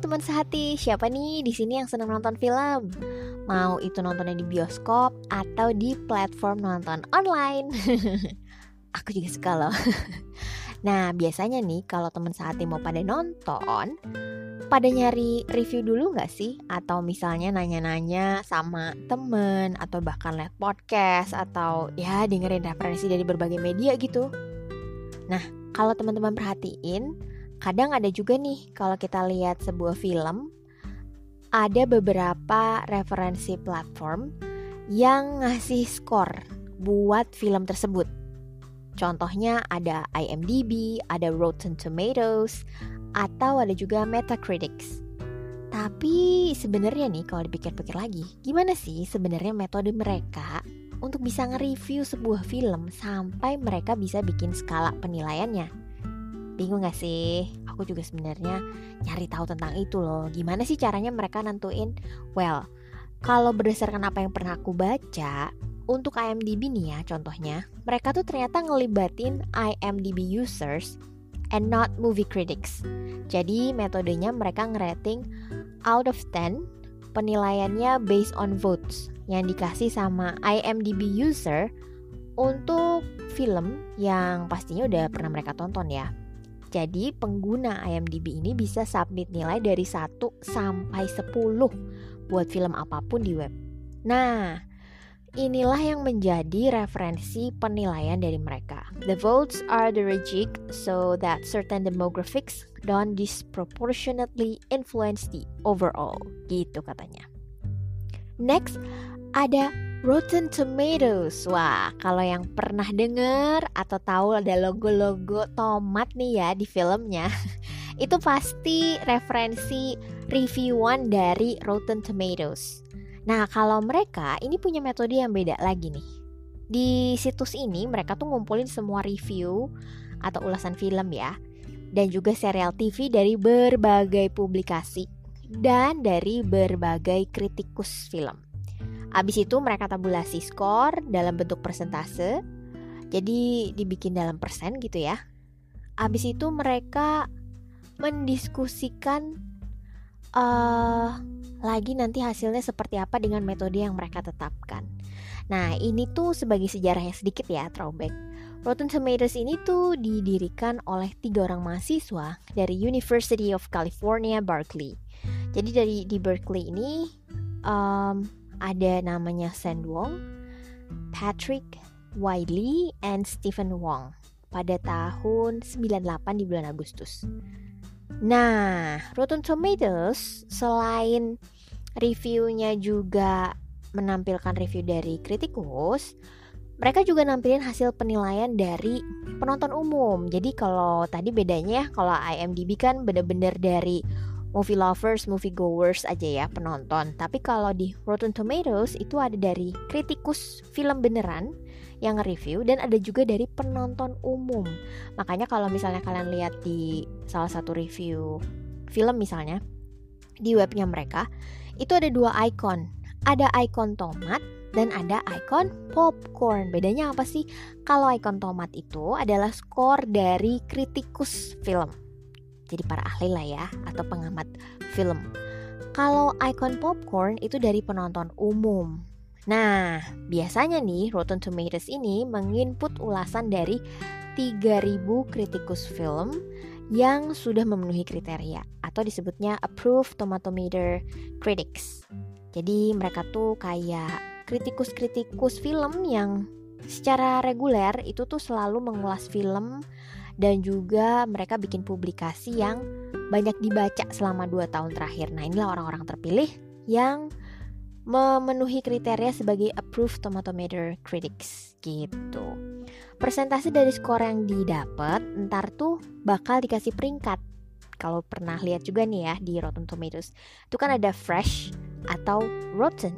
Teman sehati, siapa nih di sini yang senang nonton film? Mau itu nontonnya di bioskop atau di platform nonton online? Aku juga suka loh. Nah, biasanya nih kalau teman sehati mau pada nonton, pada nyari review dulu nggak sih? Atau misalnya nanya-nanya sama temen atau bahkan lihat podcast atau ya dengerin referensi dari berbagai media gitu. Nah, kalau teman-teman perhatiin, kadang ada juga nih kalau kita lihat sebuah film ada beberapa referensi platform yang ngasih skor buat film tersebut. Contohnya ada IMDb, ada Rotten Tomatoes, atau ada juga Metacritics. Tapi sebenarnya nih kalau dipikir-pikir lagi, gimana sih sebenarnya metode mereka untuk bisa nge-review sebuah film sampai mereka bisa bikin skala penilaiannya? Bingung gak sih? Aku juga sebenarnya nyari tahu tentang itu loh. Gimana sih caranya mereka nentuin? Well, kalau berdasarkan apa yang pernah aku baca, untuk IMDb nih ya contohnya, mereka tuh ternyata ngelibatin IMDb users and not movie critics. Jadi metodenya mereka ngerating out of 10 penilaiannya based on votes yang dikasih sama IMDb user untuk film yang pastinya udah pernah mereka tonton ya. Jadi pengguna IMDb ini bisa submit nilai dari 1 sampai 10 buat film apa pun di web. Nah, inilah yang menjadi referensi penilaian dari mereka. The votes are the reject so that certain demographics don't disproportionately influence the overall, gitu katanya. Next, ada Rotten Tomatoes. Wah, kalau yang pernah denger atau tahu ada logo-logo tomat nih ya di filmnya, itu pasti referensi reviewan dari Rotten Tomatoes. Nah, kalau mereka ini punya metode yang beda lagi nih. Di situs ini mereka tuh ngumpulin semua review atau ulasan film ya, dan juga serial TV dari berbagai publikasi dan dari berbagai kritikus film. Abis itu mereka tabulasi skor dalam bentuk persentase. Jadi dibikin dalam persen gitu ya. Abis itu mereka mendiskusikan uh, lagi nanti hasilnya seperti apa dengan metode yang mereka tetapkan. Nah ini tuh sebagai sejarah yang sedikit ya throwback. Rotten Tomatoes ini tuh didirikan oleh tiga orang mahasiswa dari University of California Berkeley. Jadi dari di Berkeley ini um, ada namanya Sen Wong, Patrick Wiley, and Stephen Wong pada tahun 98 di bulan Agustus. Nah, Rotten Tomatoes selain reviewnya juga menampilkan review dari kritikus, mereka juga nampilin hasil penilaian dari penonton umum. Jadi kalau tadi bedanya ya, kalau IMDb kan bener-bener dari movie lovers, movie goers aja ya penonton. Tapi kalau di Rotten Tomatoes itu ada dari kritikus film beneran yang nge-review dan ada juga dari penonton umum. Makanya kalau misalnya kalian lihat di salah satu review film misalnya di webnya mereka itu ada dua icon. Ada icon tomat dan ada icon popcorn. Bedanya apa sih? Kalau icon tomat itu adalah skor dari kritikus film jadi para ahli lah ya atau pengamat film. Kalau icon popcorn itu dari penonton umum. Nah, biasanya nih Rotten Tomatoes ini menginput ulasan dari 3000 kritikus film yang sudah memenuhi kriteria atau disebutnya approved tomatometer critics. Jadi mereka tuh kayak kritikus-kritikus film yang secara reguler itu tuh selalu mengulas film dan juga mereka bikin publikasi yang banyak dibaca selama 2 tahun terakhir. Nah, inilah orang-orang terpilih yang memenuhi kriteria sebagai approved tomatometer critics gitu. persentase dari skor yang didapat ntar tuh bakal dikasih peringkat. Kalau pernah lihat juga nih ya di Rotten Tomatoes, itu kan ada fresh atau rotten.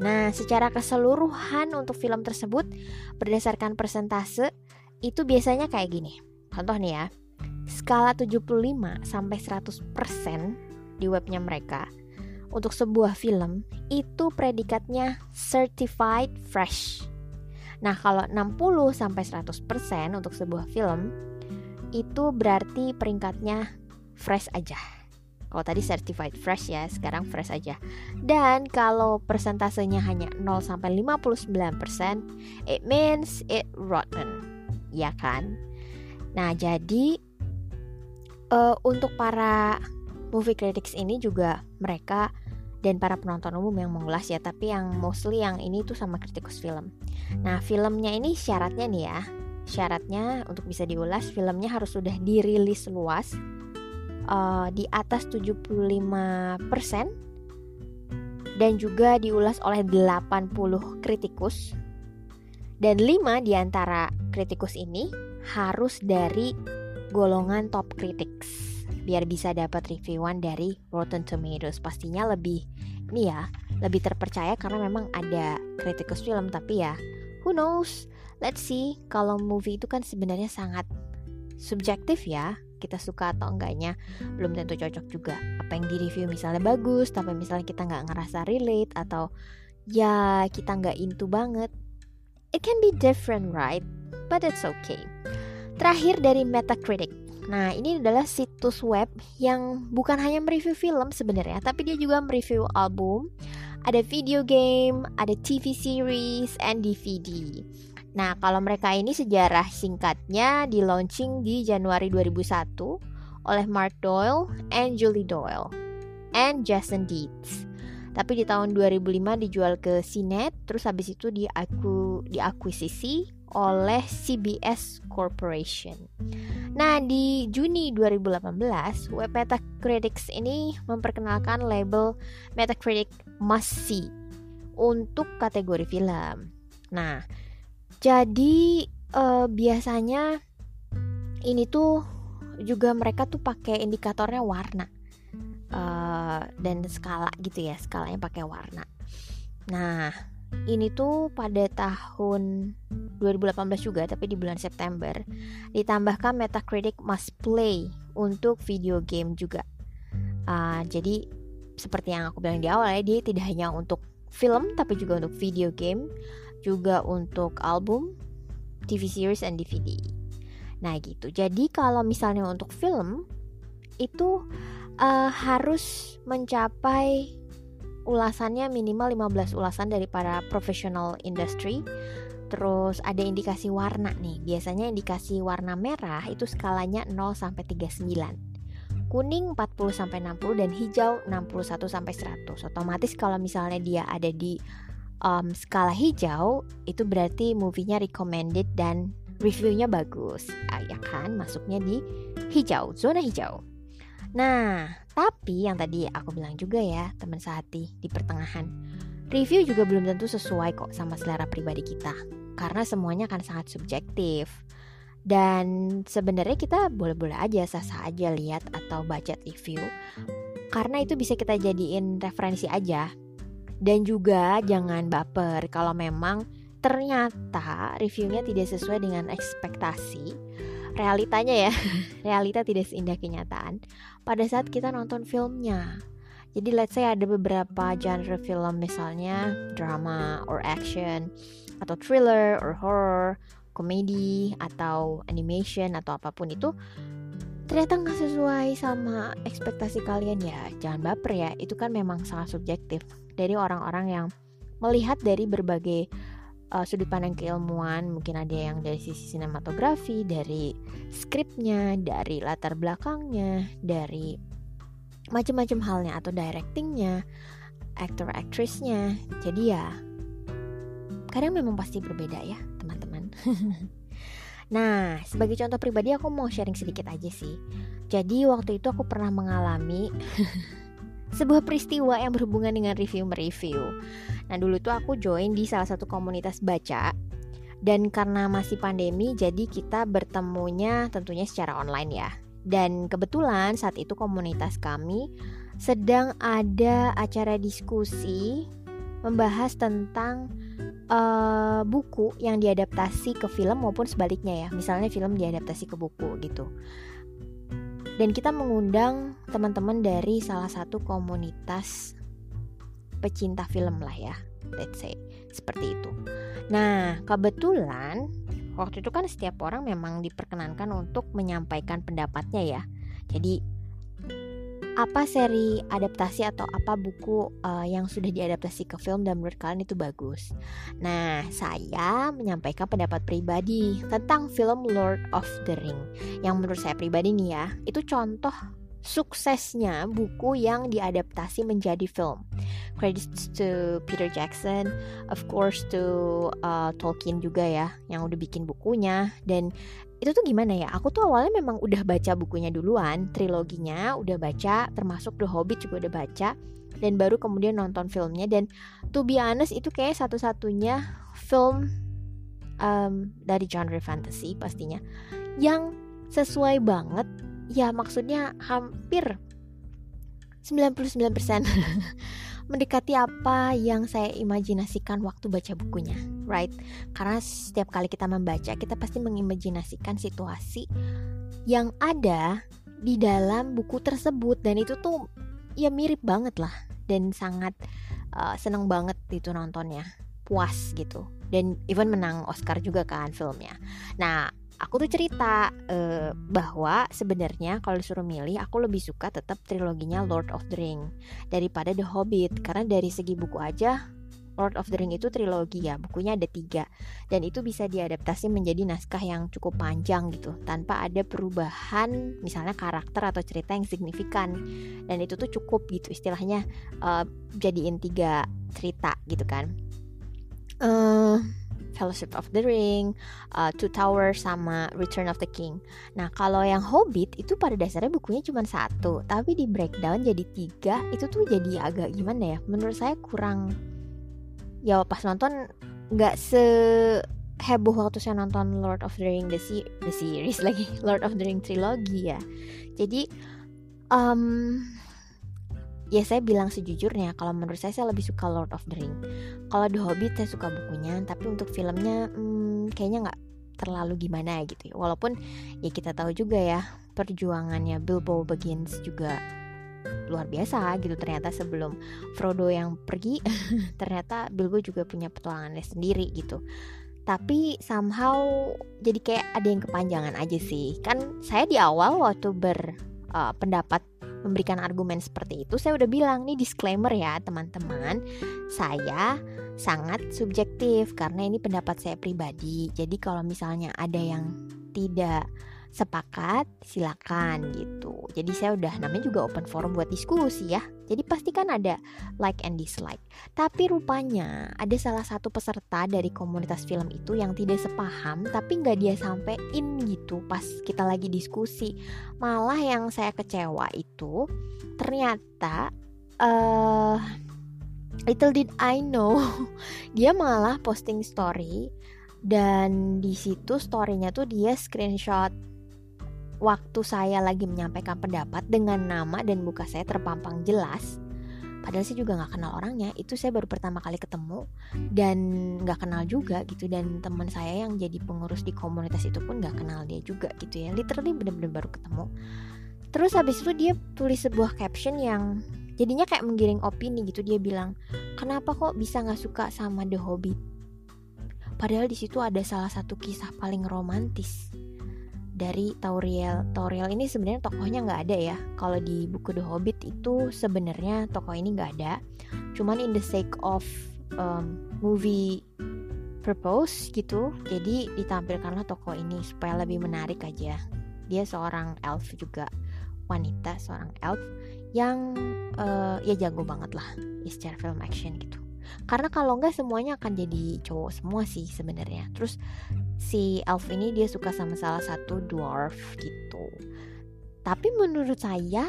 Nah, secara keseluruhan untuk film tersebut berdasarkan persentase itu biasanya kayak gini. Contoh nih ya. Skala 75 sampai 100% di webnya mereka untuk sebuah film itu predikatnya certified fresh. Nah, kalau 60 sampai 100% untuk sebuah film itu berarti peringkatnya fresh aja. Kalau tadi certified fresh ya, sekarang fresh aja. Dan kalau persentasenya hanya 0 sampai 59%, it means it rotten. Ya kan? Nah, jadi uh, untuk para movie critics ini juga mereka dan para penonton umum yang mengulas ya tapi yang mostly yang ini tuh sama kritikus film. Nah filmnya ini syaratnya nih ya syaratnya untuk bisa diulas filmnya harus sudah dirilis luas uh, di atas 75% dan juga diulas oleh 80 kritikus. Dan 5 di antara kritikus ini harus dari golongan top critics biar bisa dapat reviewan dari Rotten Tomatoes. Pastinya lebih ini ya, lebih terpercaya karena memang ada kritikus film tapi ya who knows. Let's see kalau movie itu kan sebenarnya sangat subjektif ya. Kita suka atau enggaknya belum tentu cocok juga. Apa yang di review misalnya bagus, tapi misalnya kita nggak ngerasa relate atau ya kita nggak into banget. It can be different, right? But it's okay. Terakhir dari Metacritic. Nah, ini adalah situs web yang bukan hanya mereview film sebenarnya, tapi dia juga mereview album, ada video game, ada TV series, and DVD. Nah, kalau mereka ini sejarah singkatnya di launching di Januari 2001 oleh Mark Doyle and Julie Doyle and Jason Dietz. Tapi di tahun 2005 dijual ke CNET, terus habis itu diaku diakuisisi oleh CBS Corporation. Nah, di Juni 2018, web Metacritic ini memperkenalkan label Metacritic Must See untuk kategori film. Nah, jadi uh, biasanya ini tuh juga mereka tuh pakai indikatornya warna uh, dan skala gitu ya, skalanya pakai warna. Nah, ini tuh pada tahun 2018 juga tapi di bulan September ditambahkan Metacritic Must Play untuk video game juga. Uh, jadi seperti yang aku bilang di awal ya dia tidak hanya untuk film tapi juga untuk video game, juga untuk album, TV series dan DVD. Nah gitu. Jadi kalau misalnya untuk film itu uh, harus mencapai ulasannya minimal 15 ulasan dari para profesional industry Terus ada indikasi warna nih. Biasanya indikasi warna merah itu skalanya 0 sampai 39. Kuning 40 sampai 60 dan hijau 61 sampai 100. Otomatis kalau misalnya dia ada di um, skala hijau itu berarti movie-nya recommended dan reviewnya bagus. Ah, ya kan? Masuknya di hijau, zona hijau. Nah, tapi yang tadi aku bilang juga ya, teman sehati di pertengahan. Review juga belum tentu sesuai kok sama selera pribadi kita, karena semuanya akan sangat subjektif. Dan sebenarnya kita boleh-boleh aja sah-sah aja lihat atau baca review, karena itu bisa kita jadiin referensi aja. Dan juga jangan baper kalau memang ternyata reviewnya tidak sesuai dengan ekspektasi realitanya ya. Realita tidak seindah kenyataan. Pada saat kita nonton filmnya jadi let's say ada beberapa genre film misalnya drama or action atau thriller or horror komedi atau animation atau apa pun itu ternyata nggak sesuai sama ekspektasi kalian ya. Jangan baper ya itu kan memang sangat subjektif. Dari orang-orang yang melihat dari berbagai uh, sudut pandang keilmuan mungkin ada yang dari sisi sinematografi dari skripnya dari latar belakangnya dari macam-macam halnya atau directingnya aktor aktrisnya. Jadi ya kadang memang pasti berbeda ya teman-teman. Nah sebagai contoh pribadi aku mau sharing sedikit aja sih. Jadi waktu itu aku pernah mengalami sebuah peristiwa yang berhubungan dengan review mereview. Nah dulu tuh aku join di salah satu komunitas baca Dan karena masih pandemi, jadi kita bertemunya tentunya secara online ya. Dan kebetulan saat itu komunitas kami sedang ada acara diskusi membahas tentang uh, buku yang diadaptasi ke film maupun sebaliknya ya. Misalnya film diadaptasi ke buku gitu. Dan kita mengundang teman-teman dari salah satu komunitas pecinta film lah ya. Let's say seperti itu. Nah, kebetulan waktu itu kan setiap orang memang diperkenankan untuk menyampaikan pendapatnya ya. Jadi apa seri adaptasi atau apa buku uh, yang sudah diadaptasi ke film dan menurut kalian itu bagus. Nah, saya menyampaikan pendapat pribadi tentang film Lord of the Ring yang menurut saya pribadi nih ya, itu contoh suksesnya buku yang diadaptasi menjadi film. Credits to Peter Jackson, of course to uh, Tolkien juga ya, yang udah bikin bukunya. Dan itu tuh gimana ya? Aku tuh awalnya memang udah baca bukunya duluan, triloginya udah baca, termasuk The Hobbit juga udah baca, dan baru kemudian nonton filmnya. Dan to be honest itu kayak satu-satunya film um, dari genre fantasy pastinya yang sesuai banget ya maksudnya hampir 99% mendekati apa yang saya imajinasikan waktu baca bukunya, right? Karena setiap kali kita membaca, kita pasti mengimajinasikan situasi yang ada di dalam buku tersebut dan itu tuh ya mirip banget lah dan sangat uh, seneng banget itu nontonnya, puas gitu. Dan even menang Oscar juga kan filmnya. Nah, aku tuh cerita uh, bahwa sebenarnya kalau disuruh milih aku lebih suka tetap triloginya Lord of the Ring daripada The Hobbit. Karena dari segi buku aja Lord of the Ring itu trilogi ya bukunya ada tiga. Dan itu bisa diadaptasi menjadi naskah yang cukup panjang gitu tanpa ada perubahan misalnya karakter atau cerita yang signifikan. Dan itu tuh cukup gitu istilahnya uh, jadiin tiga cerita gitu kan Fellowship of the Ring, uh, Two Towers sama Return of the King. Nah kalau yang Hobbit itu pada dasarnya bukunya cuma satu, tapi di breakdown jadi tiga, itu tuh jadi agak gimana ya? Menurut saya kurang. Ya pas nonton nggak se heboh waktu saya nonton Lord of the Ring the, se the series lagi Lord of the Ring trilogi ya. Jadi um, ya saya bilang sejujurnya kalau menurut saya saya lebih suka Lord of the Ring. Kalau The Hobbit saya suka bukunya tapi untuk filmnya hmm, kayaknya nggak terlalu gimana gitu ya. Walaupun ya kita tahu juga ya perjuangannya Bilbo Baggins juga luar biasa gitu. Ternyata sebelum Frodo yang pergi ternyata Bilbo juga punya petualangannya sendiri gitu. Tapi somehow jadi kayak ada yang kepanjangan aja sih. Kan saya di awal waktu berpendapat uh, memberikan argumen seperti itu, saya udah bilang nih disclaimer ya teman-teman, saya sangat subjektif karena ini pendapat saya pribadi. Jadi kalau misalnya ada yang tidak sepakat silakan gitu. Jadi saya udah namanya juga open forum buat diskusi ya. Jadi pasti kan ada like and dislike. Tapi rupanya ada salah satu peserta dari komunitas film itu yang tidak sepaham tapi nggak dia sampein gitu. Pas kita lagi diskusi. Malah yang saya kecewa itu ternyata uh, little did I know dia malah posting story. Dan di situ storynya tuh dia screenshot waktu saya lagi menyampaikan pendapat dengan nama dan muka saya terpampang jelas padahal saya juga nggak kenal orangnya itu saya baru pertama kali ketemu dan nggak kenal juga gitu. Dan teman saya yang jadi pengurus di komunitas itu pun nggak kenal dia juga gitu ya. Literally bener-bener baru ketemu. Terus habis itu dia tulis sebuah caption yang jadinya kayak menggiring opini gitu. Dia bilang kenapa kok bisa nggak suka sama The Hobbit? Padahal di situ ada salah satu kisah paling romantis dari Tauriel. Tauriel ini sebenarnya tokohnya nggak ada ya. Kalau di buku The Hobbit itu sebenarnya tokoh ini nggak ada. Cuman in the sake of um, movie purpose gitu, jadi ditampilkanlah tokoh ini supaya lebih menarik aja. Dia seorang elf juga, wanita seorang elf yang uh, ya jago banget lah secara film action gitu karena kalau enggak semuanya akan jadi cowok semua sih sebenarnya. Terus si elf ini dia suka sama salah satu dwarf gitu. Tapi menurut saya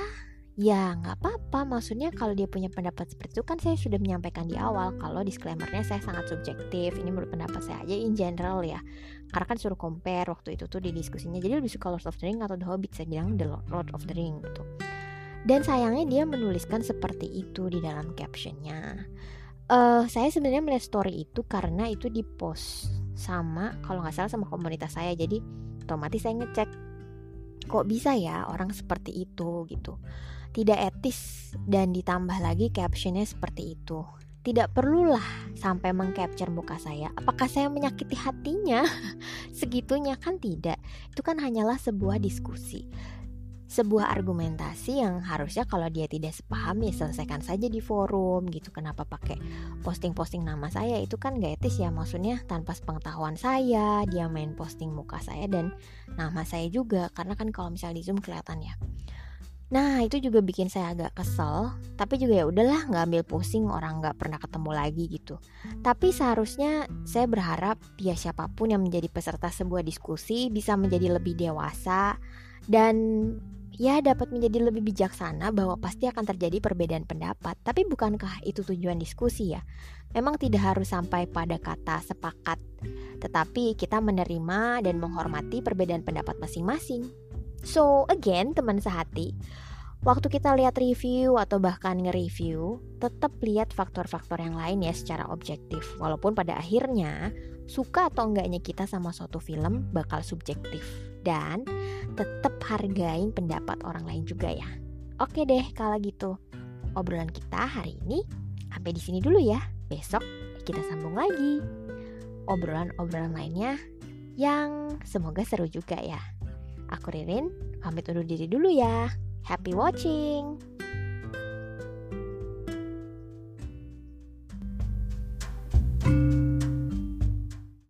ya nggak apa-apa. Maksudnya kalau dia punya pendapat seperti itu kan saya sudah menyampaikan di awal kalau disclaimernya saya sangat subjektif. Ini menurut pendapat saya aja in general ya. Karena kan suruh compare waktu itu tuh di diskusinya. Jadi lebih suka Lord of the Ring atau The Hobbit saya bilang The Lord of the Ring gitu. Dan sayangnya dia menuliskan seperti itu di dalam captionnya uh, saya sebenarnya melihat story itu karena itu di post sama kalau nggak salah sama komunitas saya jadi otomatis saya ngecek kok bisa ya orang seperti itu gitu tidak etis dan ditambah lagi captionnya seperti itu. Tidak perlulah sampai mengcapture muka saya. Apakah saya menyakiti hatinya? Segitunya kan tidak. Itu kan hanyalah sebuah diskusi. Sebuah argumentasi yang harusnya kalau dia tidak sepaham ya selesaikan saja di forum gitu. Kenapa pakai posting-posting nama saya? Itu kan gak etis ya maksudnya tanpa sepengetahuan saya dia main posting muka saya dan nama saya juga. Karena kan kalau misalnya di zoom kelihatan ya. Nah itu juga bikin saya agak kesel. Tapi juga ya udahlah nggak ambil pusing orang nggak pernah ketemu lagi gitu. Tapi seharusnya saya berharap ya siapa pun yang menjadi peserta sebuah diskusi Bisa menjadi lebih dewasa Dan ya dapat menjadi lebih bijaksana bahwa pasti akan terjadi perbedaan pendapat Tapi bukankah itu tujuan diskusi ya? Memang tidak harus sampai pada kata sepakat Tetapi kita menerima dan menghormati perbedaan pendapat masing-masing So again teman sehati Waktu kita lihat review atau bahkan nge-review, tetap lihat faktor-faktor yang lain ya secara objektif. Walaupun pada akhirnya suka atau enggaknya kita sama suatu film bakal subjektif dan tetap hargain pendapat orang lain juga ya. Oke deh kalau gitu. Obrolan kita hari ini sampai di sini dulu ya. Besok kita sambung lagi. Obrolan-obrolan lainnya yang semoga seru juga ya. Aku Ririn, pamit undur diri dulu ya. Happy watching!